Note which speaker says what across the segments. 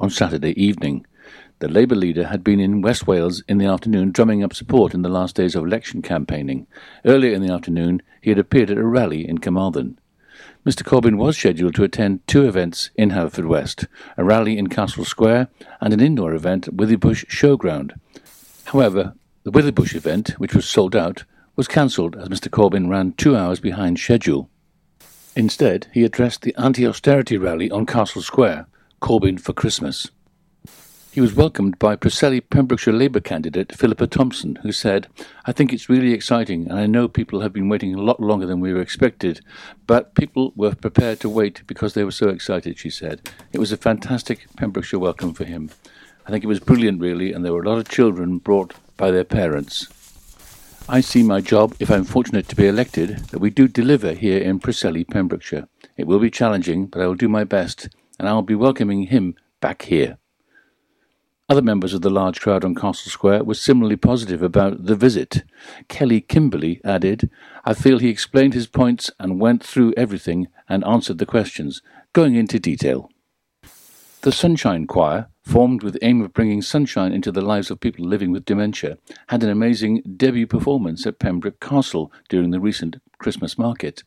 Speaker 1: on Saturday evening. The Labour leader had been in West Wales in the afternoon drumming up support in the last days of election campaigning. Earlier in the afternoon, he had appeared at a rally in Carmarthen. Mr Corbyn was scheduled to attend two events in Haverfordwest, a rally in Castle Square and an indoor event at Withybush Showground. However, the Withybush event, which was sold out, was cancelled as Mr Corbyn ran two hours behind schedule. Instead, he addressed the anti-austerity rally on Castle Square, Corbyn for Christmas. He was welcomed by Preseli Pembrokeshire Labour candidate Philippa Thompson, who said, I think it's really exciting, and I know people have been waiting a lot longer than we were expected, but people were prepared to wait because they were so excited, she said. It was a fantastic Pembrokeshire welcome for him. I think it was brilliant, really, and there were a lot of children brought by their parents. I see my job, if I'm fortunate to be elected, that we do deliver here in Preseli, Pembrokeshire. It will be challenging, but I will do my best, and I will be welcoming him back here. Other members of the large crowd on Castle Square were similarly positive about the visit. Kelly Kimberley added, I feel he explained his points and went through everything and answered the questions, going into detail. The Sunshine Choir, formed with the aim of bringing sunshine into the lives of people living with dementia, had an amazing debut performance at Pembroke Castle during the recent Christmas market.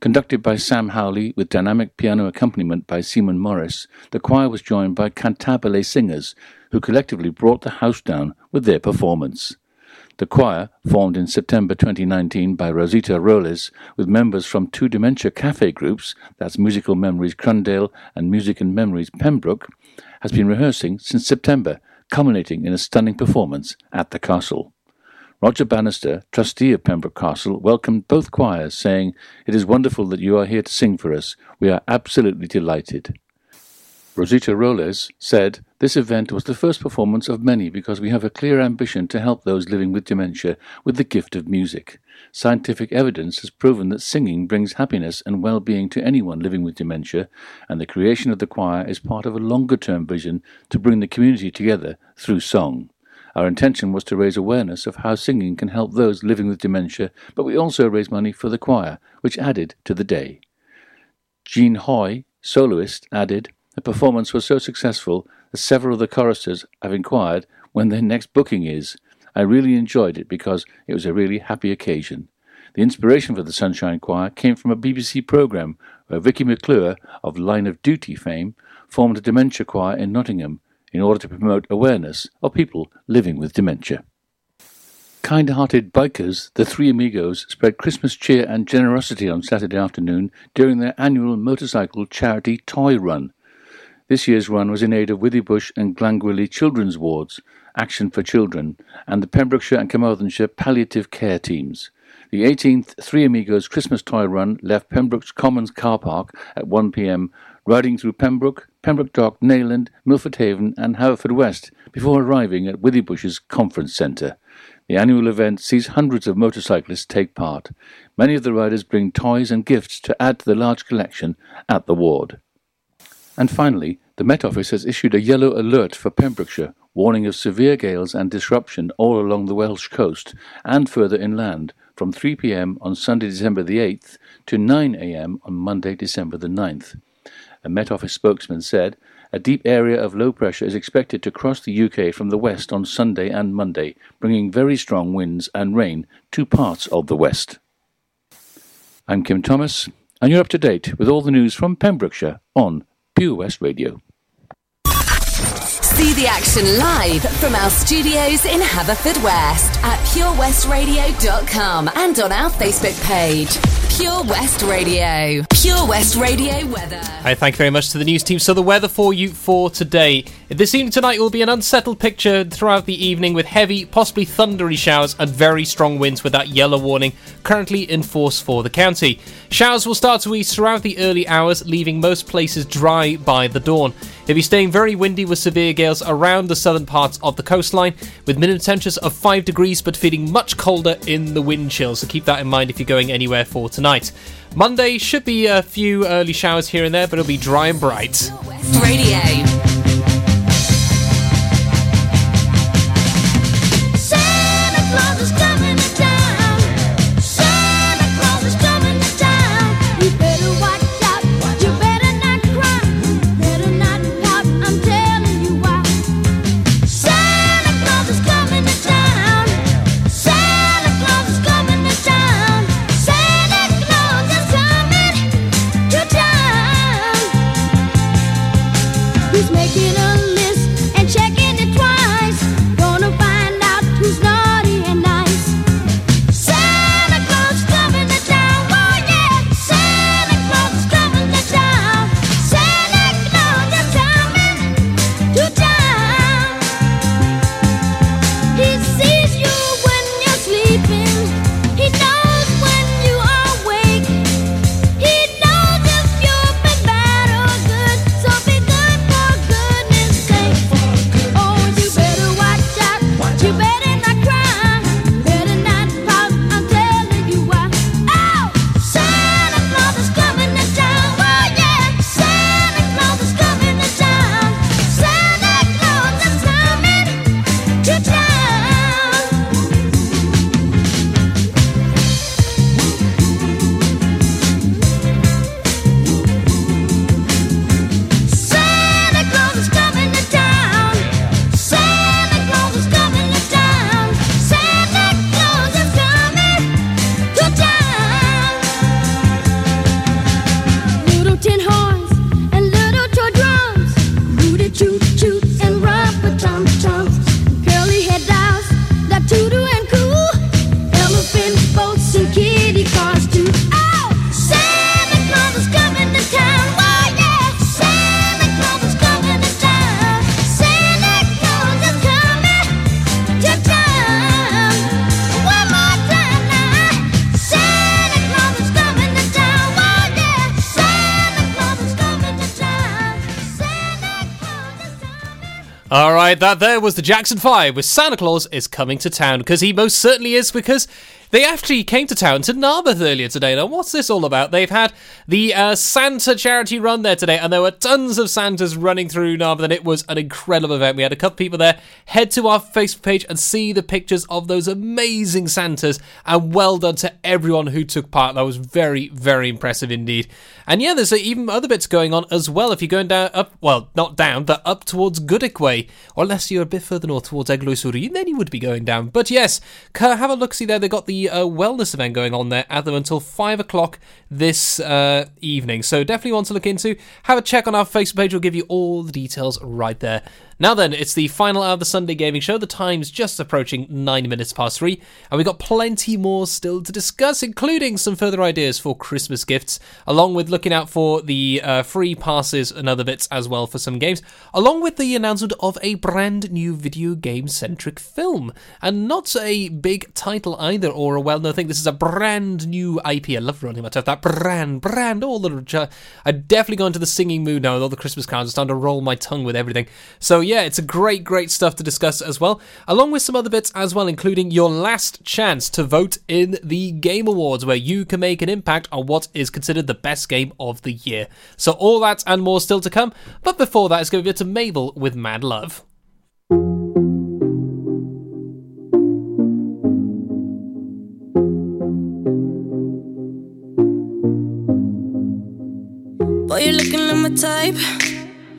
Speaker 1: Conducted by Sam Howley with dynamic piano accompaniment by Simon Morris, the choir was joined by cantabile singers who collectively brought the house down with their performance. The choir, formed in September 2019 by Rosita Roles, with members from two dementia cafe groups, that's Musical Memories Crundale and Music and Memories Pembroke, has been rehearsing since September, culminating in a stunning performance at the castle. Roger Bannister, trustee of Pembroke Castle, welcomed both choirs, saying, It is wonderful that you are here to sing for us. We are absolutely delighted. Rosita Roles said, This event was the first performance of many because we have a clear ambition to help those living with dementia with the gift of music. Scientific evidence has proven that singing brings happiness and well being to anyone living with dementia, and the creation of the choir is part of a longer term vision to bring the community together through song. Our intention was to raise awareness of how singing can help those living with dementia, but we also raised money for the choir, which added to the day. Jean Hoy, soloist, added, The performance was so successful that several of the choristers have inquired when their next booking is. I really enjoyed it because it was a really happy occasion. The inspiration for the Sunshine Choir came from a BBC programme where Vicky McClure, of Line of Duty fame, formed a dementia choir in Nottingham in order to promote awareness of people living with dementia. Kind hearted bikers, the Three Amigos, spread Christmas cheer and generosity on Saturday afternoon during their annual motorcycle charity toy run. This year's run was in aid of Withybush and Glangwili Children's Wards, Action for Children, and the Pembrokeshire and Carmarthenshire palliative care teams. The 18th Three Amigos Christmas Toy Run left Pembroke's Commons car park at 1pm riding through Pembroke, Pembroke Dock, Neyland, Milford Haven, and Haverfordwest before arriving at Withybush's Conference Centre. The annual event sees hundreds of motorcyclists take part. Many of the riders bring toys and gifts to add to the large collection at the ward. And finally, the Met Office has issued a yellow alert for Pembrokeshire, warning of severe gales and disruption all along the Welsh coast and further inland from 3 pm on Sunday, December the 8th to 9 am on Monday, December the 9th a Met Office spokesman said, a deep area of low pressure is expected to cross the UK from the west on Sunday and Monday, bringing very strong winds and rain to parts of the west. I'm Kim Thomas, and you're up to date with all the news from Pembrokeshire on Pure West Radio.
Speaker 2: See the action live from our studios in Haverfordwest at purewestradio.com and on our Facebook page. Pure West Radio. Pure West Radio weather.
Speaker 3: Hi, thank you very much to the news team. So, the weather for you for today. This evening tonight will be an unsettled picture throughout the evening with heavy, possibly thundery showers and very strong winds with that yellow warning currently in force for the county. Showers will start to ease throughout the early hours, leaving most places dry by the dawn. It'll be staying very windy with severe gales around the southern parts of the coastline, with minimum temperatures of 5 degrees but feeling much colder in the wind chill. So keep that in mind if you're going anywhere for tonight. Monday should be a few early showers here and there, but it'll be dry and bright.
Speaker 2: Radio.
Speaker 4: You better
Speaker 3: that there was the Jackson 5 with Santa Claus is coming to town, because he most certainly is, because they actually came to town to Narberth earlier today. Now, what's this all about? They've had the uh, Santa charity run there today, and there were tons of Santas running through Narberth, and it was an incredible event. We had a couple people there. Head to our Facebook page and see the pictures of those amazing Santas, and well done to everyone who took part. That was very, very impressive indeed. And yeah, there's uh, even other bits going on as well. If you're going down, up, well, not down, but up towards Goodwick Way, or unless you're a bit further north towards Eglwys Wryn, then you would be going down. But yes, have a look. See there, they've got the uh, wellness event going on there at them until five o'clock this uh, evening. So definitely want to look into. Have a check on our Facebook page. We'll give you all the details right there. Now then, it's the final hour of the Sunday Gaming Show. The time's just approaching nine minutes past three, and we've got plenty more still to discuss, including some further ideas for Christmas gifts, along with looking out for the uh, free passes and other bits as well for some games, along with the announcement of a brand new video game centric film. And not a big title either, or a well known thing. This is a brand new IP. I love running my mouth. That brand, brand, all the. I definitely go into the singing mood now with all the Christmas cards. I'm starting to roll my tongue with everything. So, yeah, it's a great, great stuff to discuss as well, along with some other bits as well, including your last chance to vote in the Game Awards, where you can make an impact on what is considered the best game of the year. So, all that and more still to come. But before that, it's going to be to Mabel with Mad Love.
Speaker 4: Boy, you're looking like my type.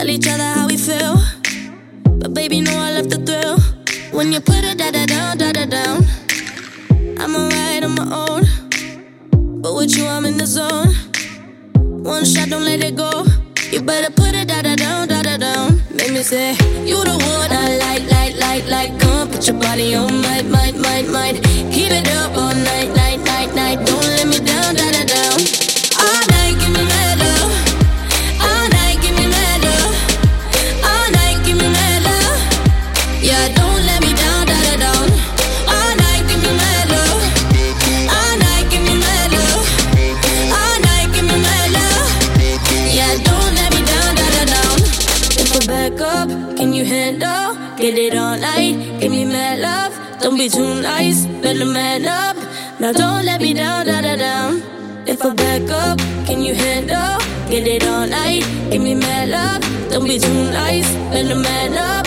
Speaker 4: Tell each other how we feel. But baby, know I love the thrill. When you put it da da down, da da down. I'm alright on my own. But with you, I'm in the zone. One shot, don't let it go. You better put it da da down, da da down. Make me say, You the one I like, like, like, like. Come on, put your body on, might, might, might, might. Keep it up all night, night, Get it all night, give me mad love, don't be too nice. Better man up, now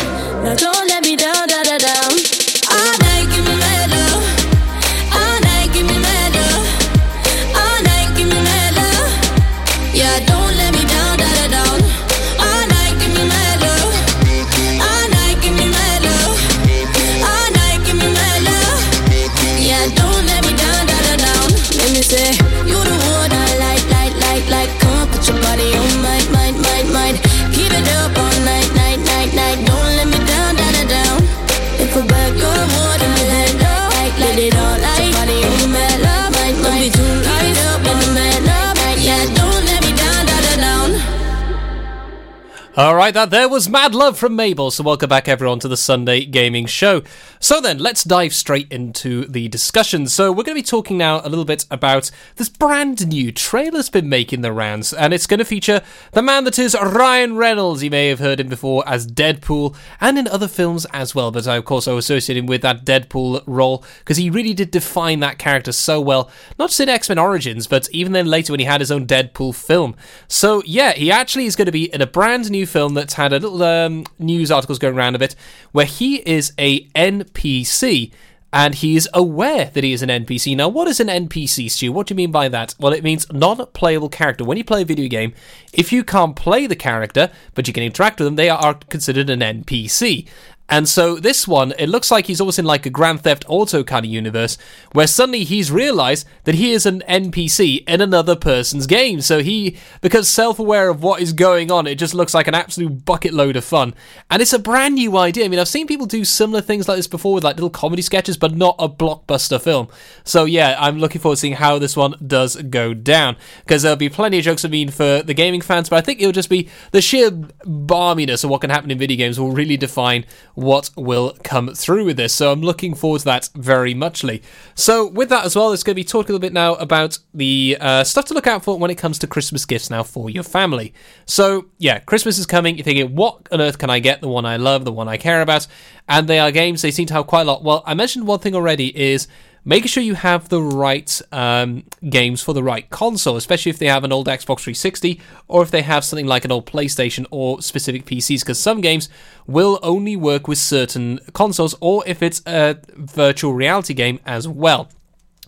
Speaker 4: All
Speaker 3: right, that there was Mad Love from Mabel. So, welcome back, everyone, to the Sunday Gaming Show. So, then, let's dive straight into the discussion. So, we're going to be talking now a little bit about this brand new trailer that's been making the rounds, and it's going to feature the man that is Ryan Reynolds. You may have heard him before as Deadpool and in other films as well, but I, of course, I associate him with that Deadpool role because he really did define that character so well, not just in X Men Origins, but even then later when he had his own Deadpool film. So, yeah, he actually is going to be in a brand new film that's had a little um, news articles going around of it where he is a NPC and he is aware that he is an NPC. Now, what is an NPC, Stu? What do you mean by that? Well, it means non playable character. When you play a video game, if you can't play the character, but you can interact with them, they are considered an NPC. And so this one, it looks like he's almost in like a Grand Theft Auto kind of universe, where suddenly he's realized that he is an NPC in another person's game. So he, because self-aware of what is going on, it just looks like an absolute bucket load of fun. And it's a brand new idea. I mean, I've seen people do similar things like this before with like little comedy sketches, but not a blockbuster film. So yeah, I'm looking forward to seeing how this one does go down. Because there'll be plenty of jokes, I mean, for the gaming fans, but I think it'll just be the sheer barminess of what can happen in video games will really define what will come through with this. So I'm looking forward to that very muchly. So with that as well, it's going to be talking a little bit now about the uh, stuff to look out for when it comes to Christmas gifts now for your family. So yeah, Christmas is coming. You're thinking, what on earth can I get? The one I love, the one I care about, and they are games. They seem to have quite a lot. Well, I mentioned one thing already is making sure you have the right um, games for the right console, especially if they have an old Xbox 360 or if they have something like an old PlayStation or specific PCs, because some games will only work with certain consoles or if it's a virtual reality game as well.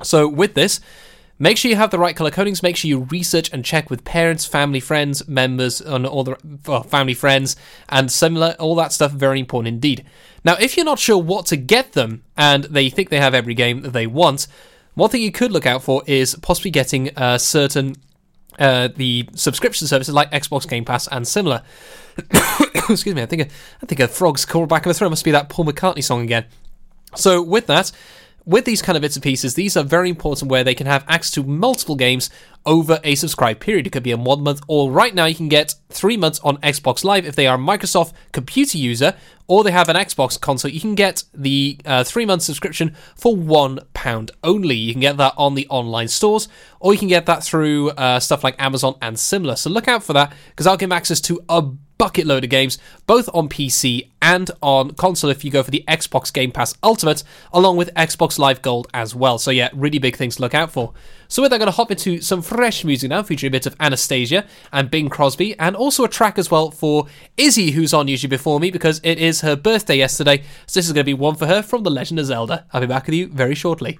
Speaker 3: So, with this, Make sure you have the right color codings. Make sure you research and check with parents, family, friends, members, and all the family, friends, and similar. All that stuff very important indeed. Now, if you're not sure what to get them and they think they have every game that they want, one thing you could look out for is possibly getting uh, certain uh, the subscription services like Xbox Game Pass and similar. Excuse me, I think a, I think a frog's crawled back of a throat. Must be that Paul McCartney song again. So with that, with these kind of bits and pieces, these are very important where they can have access to multiple games over a subscribed period. It could be a one month, or right now you can get three months on Xbox Live if they are a Microsoft computer user, or they have an Xbox console. You can get the uh, three month subscription for one pound only. You can get that on the online stores, or you can get that through uh, stuff like Amazon and similar. So look out for that because I'll give access to a bucket load of games, both on PC and on console if you go for the Xbox Game Pass Ultimate, along with Xbox Live Gold as well. So, yeah, really big things to look out for. So, that, I'm going to hop into some fresh music now, featuring a bit of Anastacia and Bing Crosby, and also a track as well for Izzy, who's on usually before me because it is her birthday yesterday. So, this is going to be one for her from The Legend of Zelda. I'll be back with you very shortly.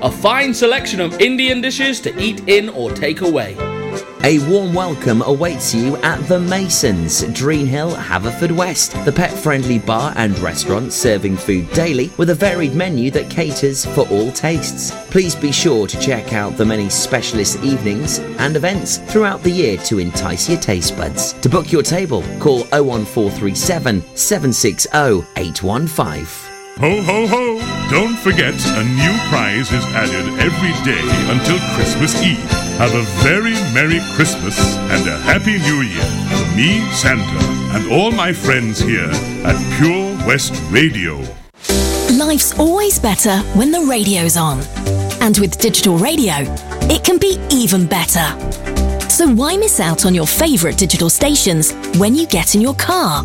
Speaker 5: A fine selection of Indian dishes to eat in or take away.
Speaker 6: A warm welcome awaits you at The Masons, Dreen Hill, Haverfordwest, the pet friendly bar and restaurant serving food daily with a varied menu that caters for all tastes. Please be sure to check out the many specialist evenings and events throughout the year to entice your taste buds. To book your table, call 01437 760 815.
Speaker 7: Ho, ho, ho! Don't forget, a new prize is added every day until Christmas Eve. Have a very Merry Christmas and a Happy New Year from me, Santa, and all my friends here at Pure West Radio.
Speaker 8: Life's always better when the radio's on. And with digital radio, it can be even better. So why miss out on your favourite digital stations when you get in your car?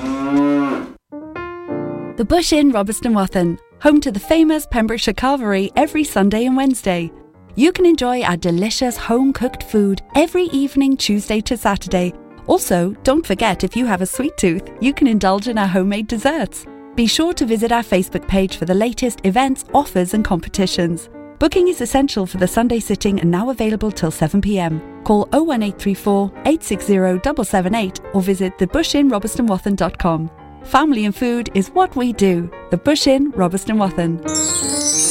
Speaker 9: The Bush Inn, Robeston Wathen, home to the famous Pembrokeshire Carvery every Sunday and Wednesday. You can enjoy our delicious home cooked food every evening, Tuesday to Saturday. Also, don't forget if you have a sweet tooth, you can indulge in our homemade desserts. Be sure to visit our Facebook page for the latest events, offers, and competitions. Booking is essential for the Sunday sitting and now available till 7pm. Call 01834 860 778 or visit thebushinrobertsonwathen.com. Family and food is what we do. The Bush Inn, Robeston Wathen.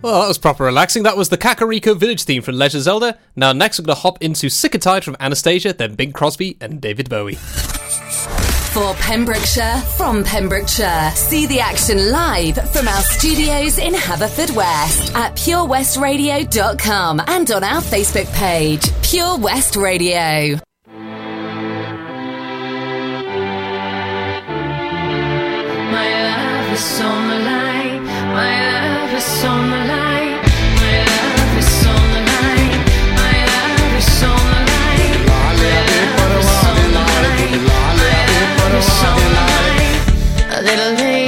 Speaker 3: Well, that was proper relaxing. That was the Kakariko Village theme from Legend Zelda. Now, next, we're going to hop into Sick and Tired from Anastacia, then Bing Crosby and David Bowie.
Speaker 2: For Pembrokeshire, from Pembrokeshire, see the action live from our studios in Haverfordwest at purewestradio.com and on our Facebook page, Pure West Radio.
Speaker 10: My love is on the line. My love is on the line. so nice. A little late.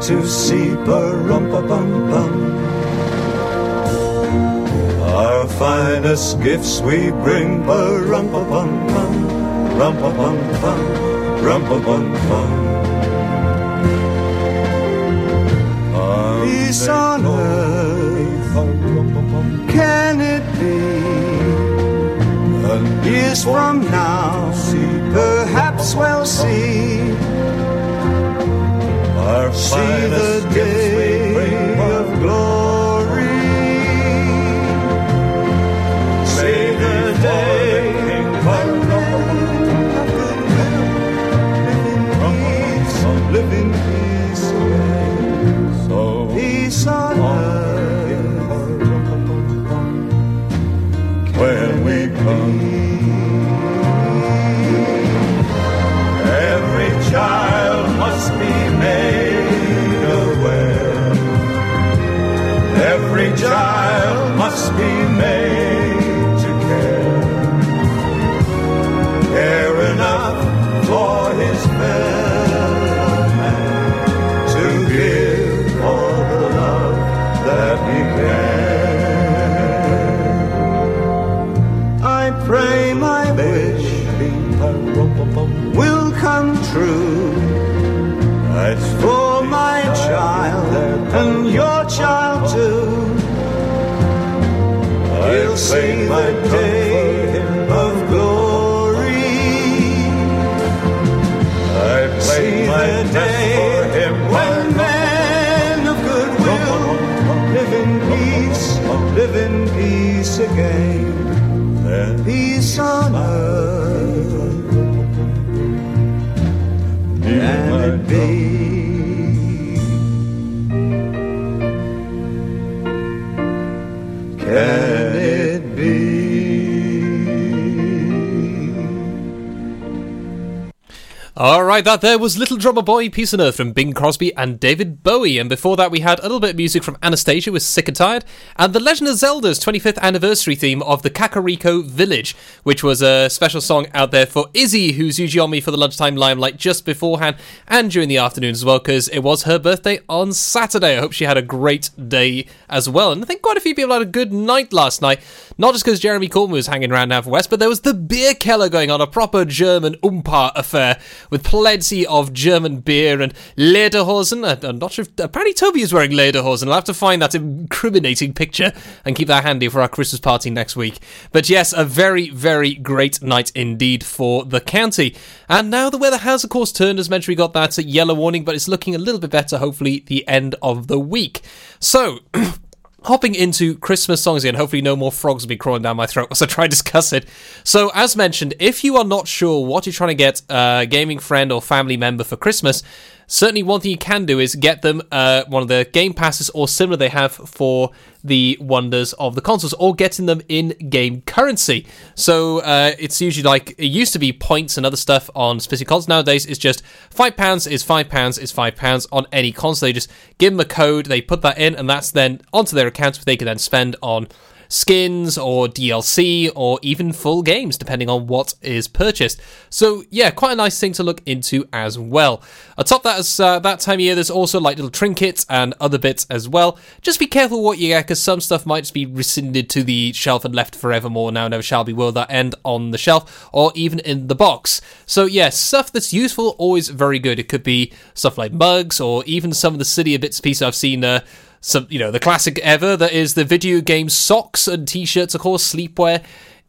Speaker 11: to see Barumpa-bum-bum. Our finest gifts we bring Barumpa-bum-bum, Rumpa-bum-bum, Rumpa-bum-bum. Peace on earth, can it be? Years from now, perhaps we'll see See the day.
Speaker 3: Right, that there was Little Drummer Boy, Peace on Earth from Bing Crosby and David Bowie. And before that, we had a little bit of music from Anastacia with Sick and Tired, and The Legend of Zelda's 25th anniversary theme of the Kakariko Village, which was a special song out there for Izzy, who's usually on me for the lunchtime limelight just beforehand and during the afternoon as well, because it was her birthday on Saturday. I hope she had a great day as well. And I think quite a few people had a good night last night, not just because Jeremy Coleman was hanging around now for West, but there was the beer keller going on, a proper German Umpa affair with plenty of German beer and Lederhosen. I'm not sure if apparently Toby is wearing Lederhosen. I'll have to find that incriminating picture and keep that handy for our Christmas party next week. But yes, a very, very great night indeed for the county. And now the weather has, of course, turned. As mentioned, we got that yellow warning, but it's looking a little bit better, hopefully, the end of the week. So. Hopping into Christmas songs again, hopefully no more frogs will be crawling down my throat as I try to discuss it. So, as mentioned, if you are not sure what you're trying to get a gaming friend or family member for Christmas, certainly one thing you can do is get them uh, one of the game passes or similar they have for the wonders of the consoles or getting them in game currency. So uh, it's usually like it used to be points and other stuff on specific consoles. Nowadays it's just five pounds is five pounds is five pounds on any console. They just give them a code they put that in and that's then onto their accounts which they can then spend on skins or DLC or even full games, depending on what is purchased. So yeah, quite a nice thing to look into as well. Atop that, as uh, that time of year, there's also like little trinkets and other bits as well. Just be careful what you get, because some stuff might just be rescinded to the shelf and left forevermore. Now never shall be will that end on the shelf or even in the box. So yeah, stuff that's useful always very good. It could be stuff like mugs or even some of the sillier bits and pieces I've seen. Uh, some you know the classic ever that is the video game socks and t-shirts of course sleepwear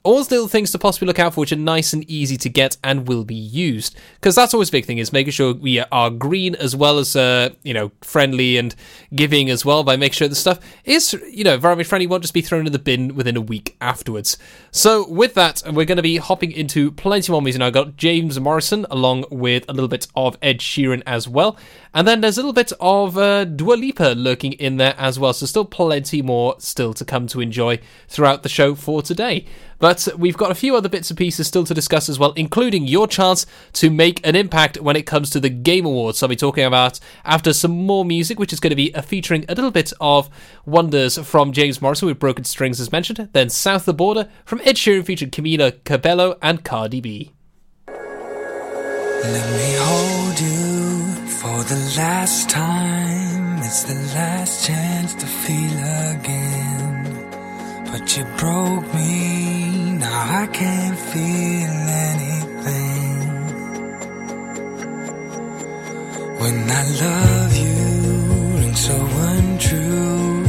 Speaker 3: all those little things to possibly look out for which are nice and easy to get and will be used because that's always a big thing is making sure we are green as well as uh, you know friendly and giving as well by making sure the stuff is you know environment friendly won't just be thrown in the bin within a week afterwards so with that we're going to be hopping into plenty more music now i've got james morrison along with a little bit of ed sheeran as well and then there's a little bit of uh, Dua Lipa lurking in there as well. So still plenty more still to come to enjoy throughout the show for today. But we've got a few other bits and pieces still to discuss as well, including your chance to make an impact when it comes to the Game Awards. So I'll be talking about after some more music, which is going to be featuring a little bit of wonders from James Morrison with Broken Strings as mentioned. Then South the Border from Ed Sheeran featured Camila Cabello and Cardi B.
Speaker 12: Let me hold you for the last time. It's the last chance to feel again. But you broke me, now I can't feel anything. When I love you, rings so untrue.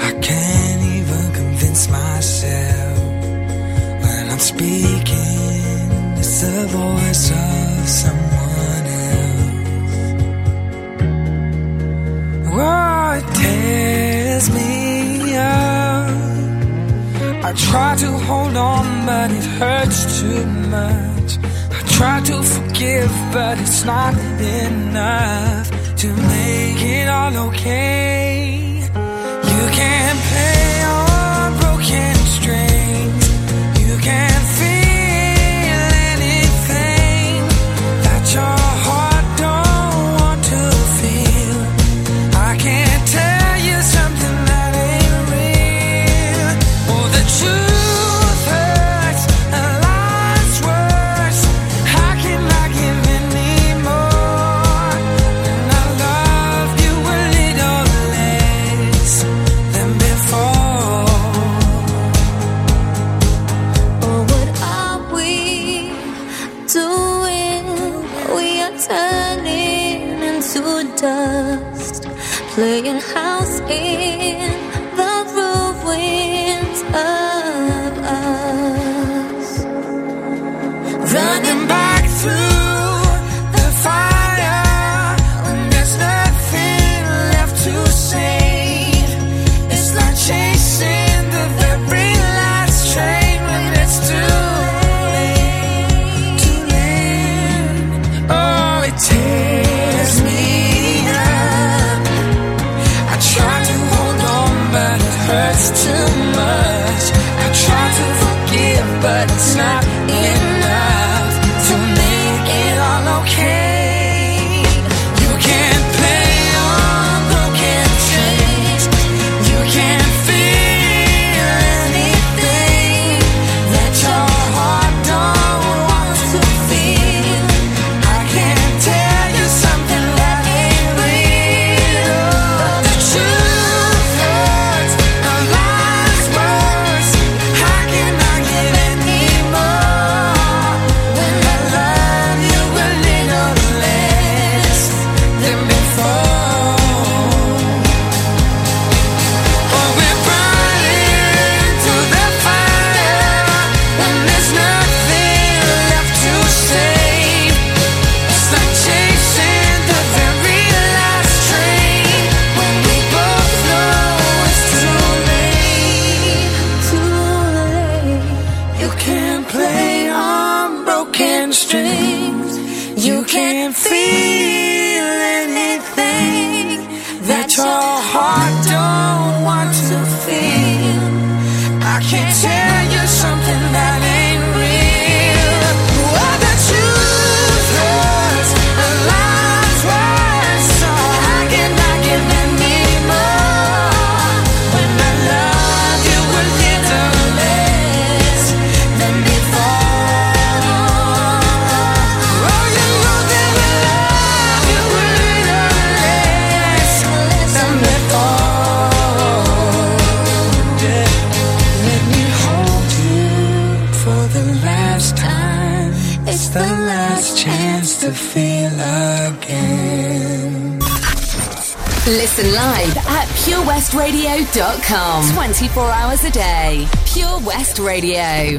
Speaker 12: I can't even convince myself when I'm speaking. It's the voice of I try to hold on, but it hurts too much. I try to forgive, but it's not enough to make it all okay. You can't play on broken strings. You can't feel
Speaker 2: Listen live at purewestradio.com. 24 hours a day. Pure West Radio.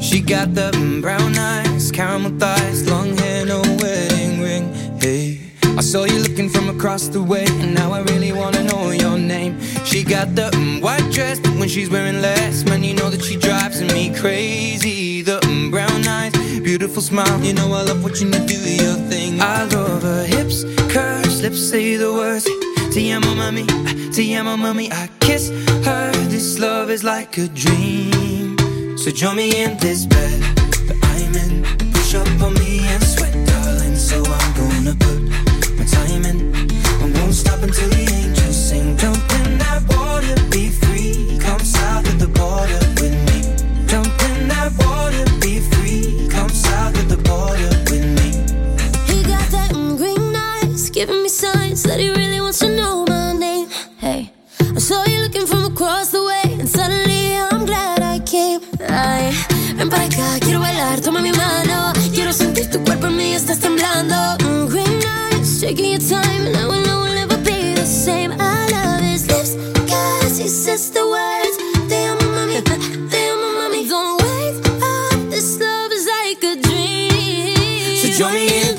Speaker 13: She got the brown eyes, caramel thighs, long hair, no wedding ring. Hey, I saw you looking from across the way, and now I really wanna know your name. She got the um, white dress, but when she's wearing less, man, you know that she drives me crazy. The um, brown eyes, beautiful smile, you know I love watching you do your thing. I love her hips, curves, lips say the words. Te amo, mommy, te amo, mommy. I kiss her. This love is like a dream. So join me in this bed. just the
Speaker 4: words. Don't wake up. This love is like a dream.
Speaker 13: So join me in.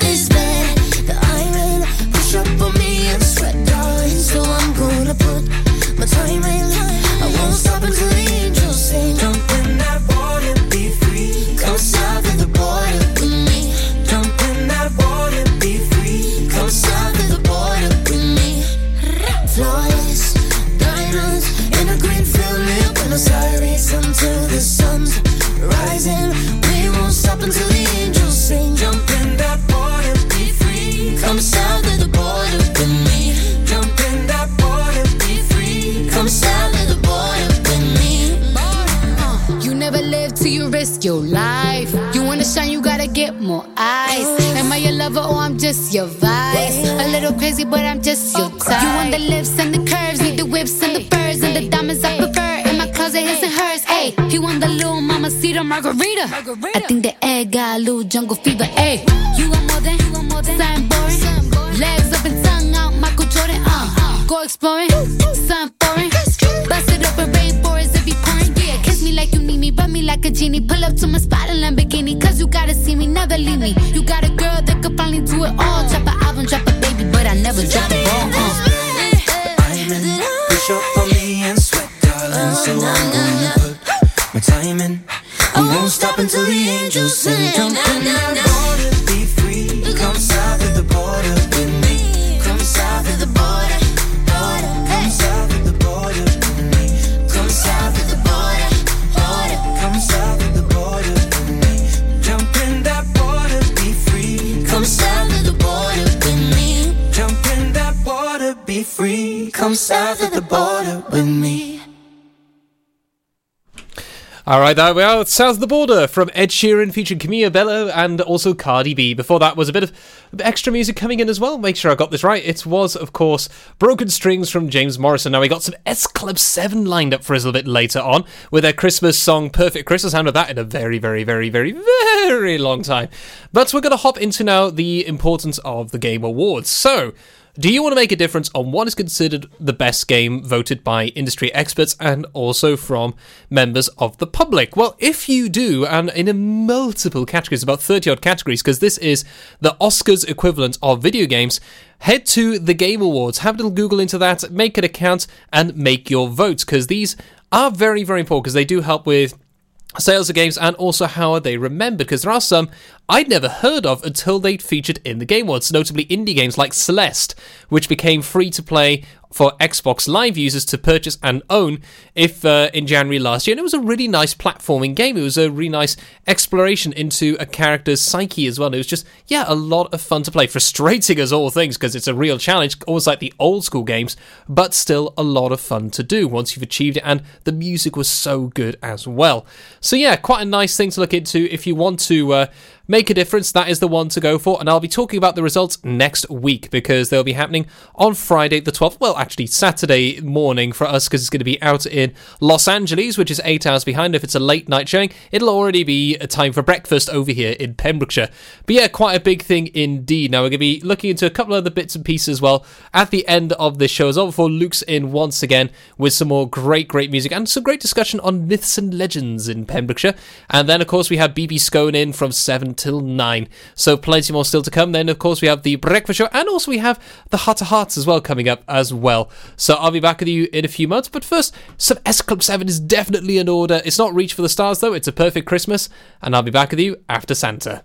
Speaker 4: little crazy, but I'm just your type. You want the lips and the curves, need the whips and the furs and the
Speaker 14: diamonds I prefer. In my closet, his and hers. Hey, he want the little mama cedar margarita. I think the egg got a little jungle fever. Hey, you want more than, you want more than something boring. Legs up and tongue out, Michael Jordan. Uh, uh-huh. go exploring, something foreign. Bust it open, rainforest if you pouring. Yeah, kiss me like you need me, rub me like a genie. Pull up to my spot in Lamborghini, cause you gotta see me, never leave me. You got a girl that could finally do it all. Drop an album, drop a never drop the ball. Uh.
Speaker 13: Push up on me and sweat, darling. So I'm gonna put my time in. We won't stop until the angels sing. Jump in Come south of the border with me.
Speaker 3: All right, there we are. South of the Border from Ed Sheeran featuring Camila Cabello and also Cardi B. Before that was a bit of extra music coming in as well. Make sure I got this right. It was, of course, Broken Strings from James Morrison. Now, we got some S Club 7 lined up for us a little bit later on with their Christmas song Perfect Christmas. I haven't that in a very, very, very, very, very long time. But we're going to hop into now the importance of the Game Awards. So, do you want to make a difference on what is considered the best game voted by industry experts and also from members of the public? Well, if you do, and in a multiple categories, about 30 odd categories, because this is the Oscars equivalent of video games, head to the Game Awards, have a little Google into that, make an account, and make your votes, because these are very, very important because they do help with sales of games and also how are they remembered because there are some I'd never heard of until they'd featured in the Game Awards, notably indie games like Celeste, which became free to play for Xbox Live users to purchase and own if uh, in January last year. And it was a really nice platforming game. It was a really nice exploration into a character's psyche as well. And it was just, yeah, a lot of fun to play. Frustrating as all things because it's a real challenge, almost like the old school games, but still a lot of fun to do once you've achieved it. And the music was so good as well. So, yeah, quite a nice thing to look into if you want to. Uh, Make a difference, that is the one to go for, and I'll be talking about the results next week because they'll be happening on Friday the 12th. Well, actually, Saturday morning for us because it's going to be out in Los Angeles, which is eight hours behind. If it's a late night showing, it'll already be a time for breakfast over here in Pembrokeshire. But yeah, quite a big thing indeed. Now, we're going to be looking into a couple of other bits and pieces as well at the end of this show as well before Luke's in once again with some more great, great music and some great discussion on myths and legends in Pembrokeshire. And then, of course, we have BB Scone in from 7 till 9. So plenty more still to come. Then, of course, we have the breakfast show and also we have the Heart to Hearts as well coming up as well. So I'll be back with you in a few months. But first, some S Club 7 is definitely in order. It's not Reach for the Stars though, it's a perfect Christmas. And I'll be back with you after Santa.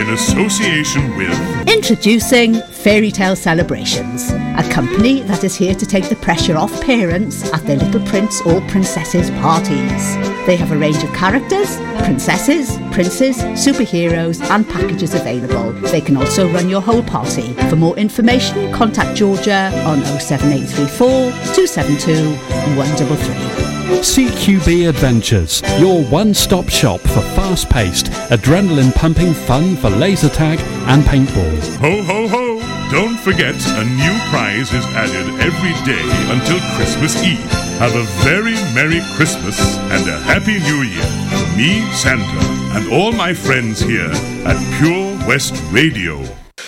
Speaker 7: in association with
Speaker 15: Introducing Fairy Tale Celebrations, a company that is here to take the pressure off parents at their little prince or princesses parties. They have a range of characters, princesses, princes, superheroes, and packages available. They can also run your whole party. For more information, contact Georgia on 07834 272 133.
Speaker 16: CQB Adventures, your one stop shop for fast paced, adrenaline pumping fun for laser tag and paintball.
Speaker 7: Ho, ho, ho! Don't forget, a new prize is added every day until Christmas Eve. Have a very Merry Christmas and a Happy New Year from me, Santa, and all my friends here at Pure West Radio.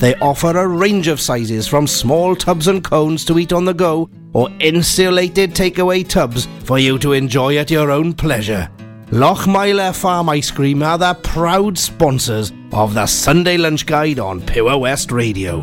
Speaker 17: They offer a range of sizes from small tubs and cones to eat on the go or insulated takeaway tubs for you to enjoy at your own pleasure. Lochmeyler Farm Ice Cream are the proud sponsors of the Sunday Lunch Guide on Pure West Radio.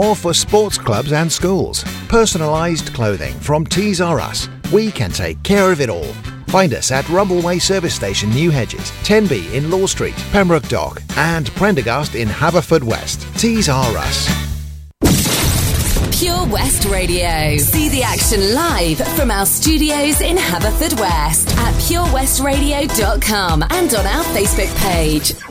Speaker 18: for sports clubs and schools. Personalised clothing from Tees R Us. We can take care of it all. Find us at Rumbleway Service Station, New Hedges, 10B in Law Street, Pembroke Dock, and Prendergast in Haverfordwest. Tees R Us.
Speaker 4: Pure West Radio. See the action live from our studios in Haverfordwest at purewestradio.com and on our Facebook page.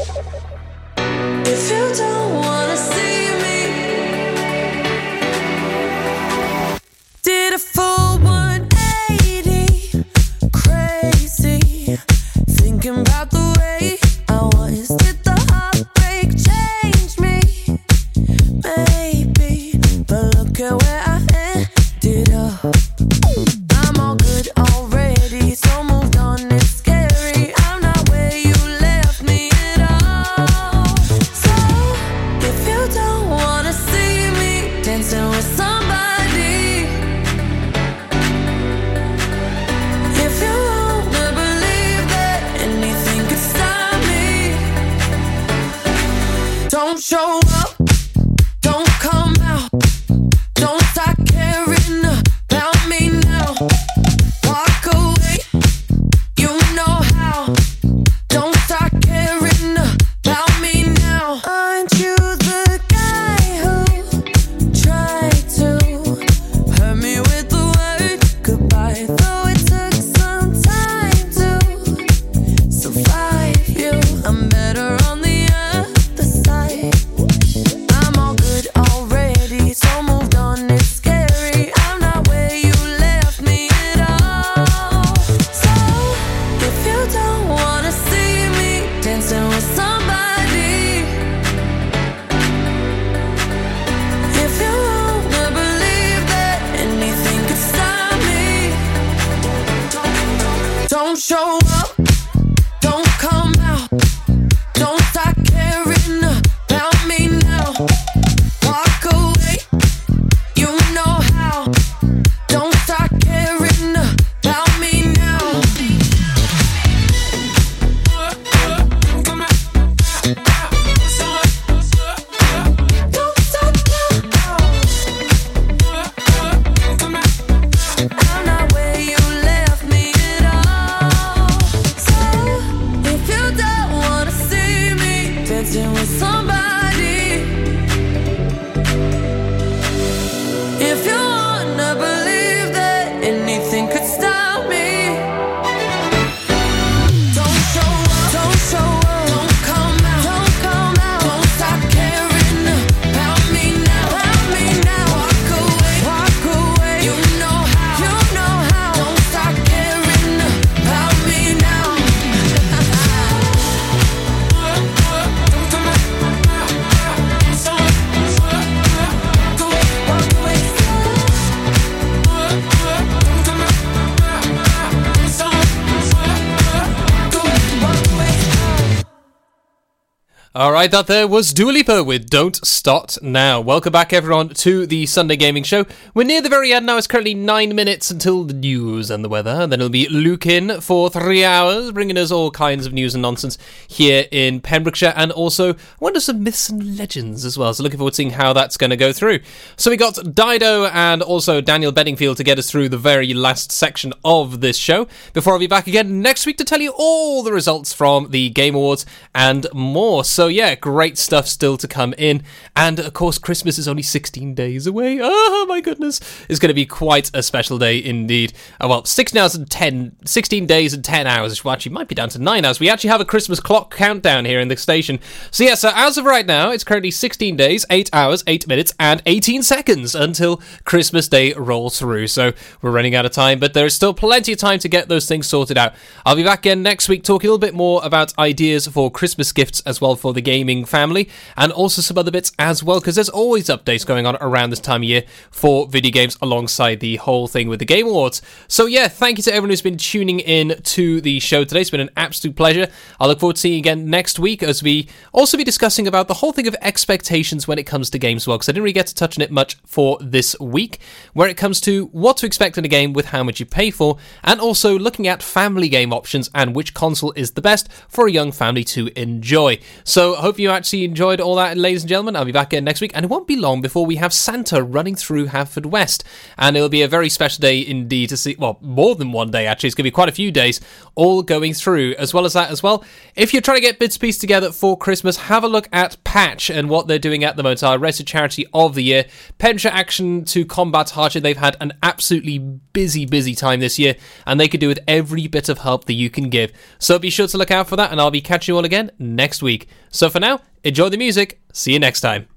Speaker 3: Right, that there was Dua Lipa with "Don't Start Now." Welcome back, everyone, to the Sunday Gaming Show. We're near the very end now. It's currently nine minutes until the news and the weather, and then it'll be Luke in for three hours, bringing us all kinds of news and nonsense here in Pembrokeshire, and also I wonder some myths and legends as well. So looking forward to seeing how that's going to go through. So we got Dido and also Daniel Bedingfield to get us through the very last section of this show. Before I'll be back again next week to tell you all the results from the Game Awards and more. So yeah, great stuff still to come in. And of course, Christmas is only 16 days away. Oh my goodness. It's going to be quite a special day indeed. Uh, well, 16 hours and 10, 16 days and 10 hours, which actually might be down to 9 hours. We actually have a Christmas clock countdown here in the station. So yeah, so as of right now, it's currently 16 days, 8 hours, 8 minutes, and 18 seconds until Christmas Day rolls through. So we're running out of time, but there is still plenty of time to get those things sorted out. I'll be back again next week talking a little bit more about ideas for Christmas gifts as well for the gaming family, and also some other bits as well, because there's always updates going on around this time of year for video games alongside the whole thing with the Game Awards. So yeah, thank you to everyone who's been tuning in to the show today. It's been an absolute pleasure. I look forward to seeing you again next week as we also be discussing about the whole thing of expectations when it comes to games well, because I didn't really get to touch on it much for this week, where it comes to what to expect in a game with how much you pay for, and also looking at family game options and which console is the best for a young family to enjoy. So So, hope you actually enjoyed all that, ladies and gentlemen. I'll be back again next week, and it won't be long before we have Santa running through Haverfordwest. And it'll be a very special day indeed to see, well, more than one day actually. It's going to be quite a few days all going through. As well as that, as well, if you're trying to get bits and pieces together for Christmas, have a look at Patch and what they're doing at the moment. Our charity of the year. Pembrokeshire Action to Combat Hardship. They've had an absolutely busy, busy time this year, and they could do with every bit of help that you can give. So be sure to look out for that, and I'll be catching you all again next week. So for now, enjoy the music. See you next time.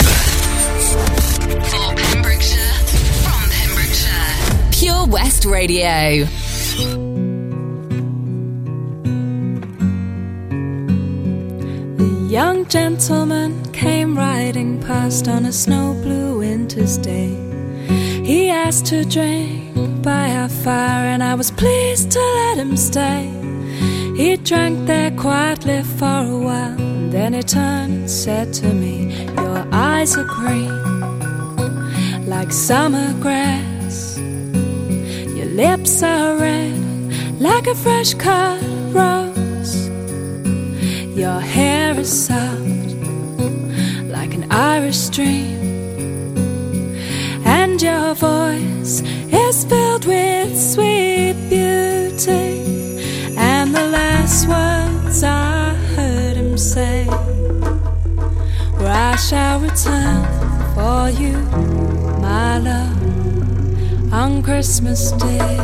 Speaker 2: For Pembrokeshire, from Pembrokeshire, Pure West Radio.
Speaker 19: The young gentleman came riding past on a snow blue winter's day. He asked to drink by our fire, and I was pleased to let him stay. He drank there quietly for a while, then he turned and said to me, Your eyes are green, like summer grass. Your lips are red, like a fresh cut rose. Your hair is soft, like an Irish stream. And your voice is filled with sweet beauty. And the last words I say were, I shall return for you, my love, on Christmas Day.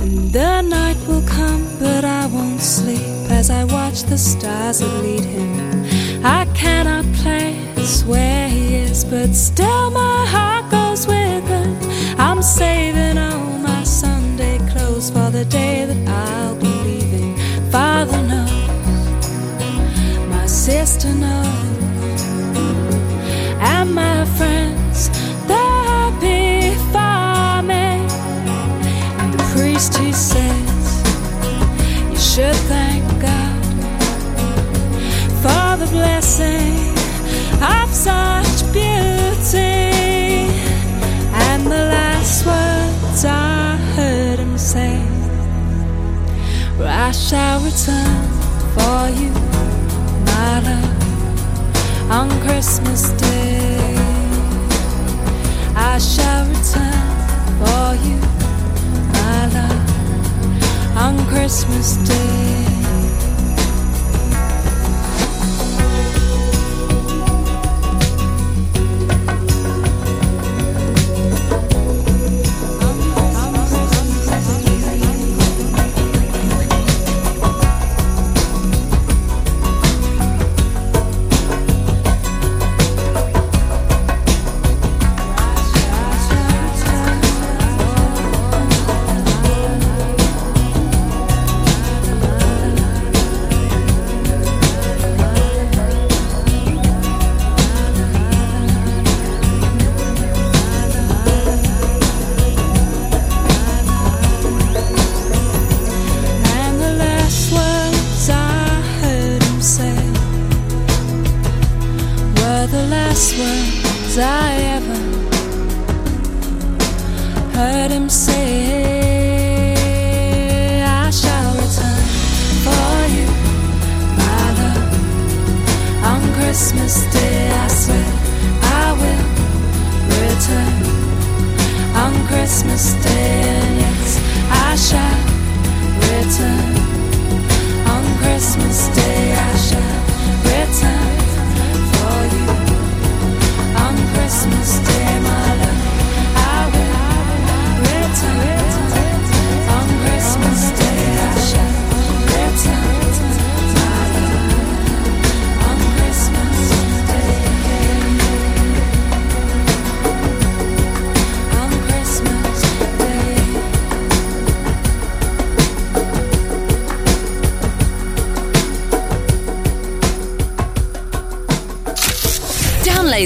Speaker 19: And the night will come, but I won't sleep as I watch the stars that lead him. I cannot place where he is, but still my heart goes with him. I'm saving all my Sunday clothes for the day that I'll be leaving. Father sister knows, and my friends, for me. And the priest he says, You should thank God for the blessing of such beauty. And the last words I heard him say were, I shall return for you, on Christmas Day. I shall return for you, my love, on Christmas Day.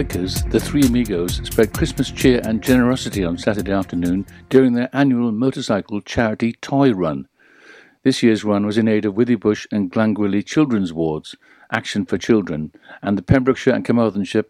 Speaker 1: Bikers, the Three Amigos, spread Christmas cheer and generosity on Saturday afternoon during their annual motorcycle charity toy run. This year's run was in aid of Withybush and Glangwili Children's Wards, Action for Children, and the Pembrokeshire and Carmarthenshire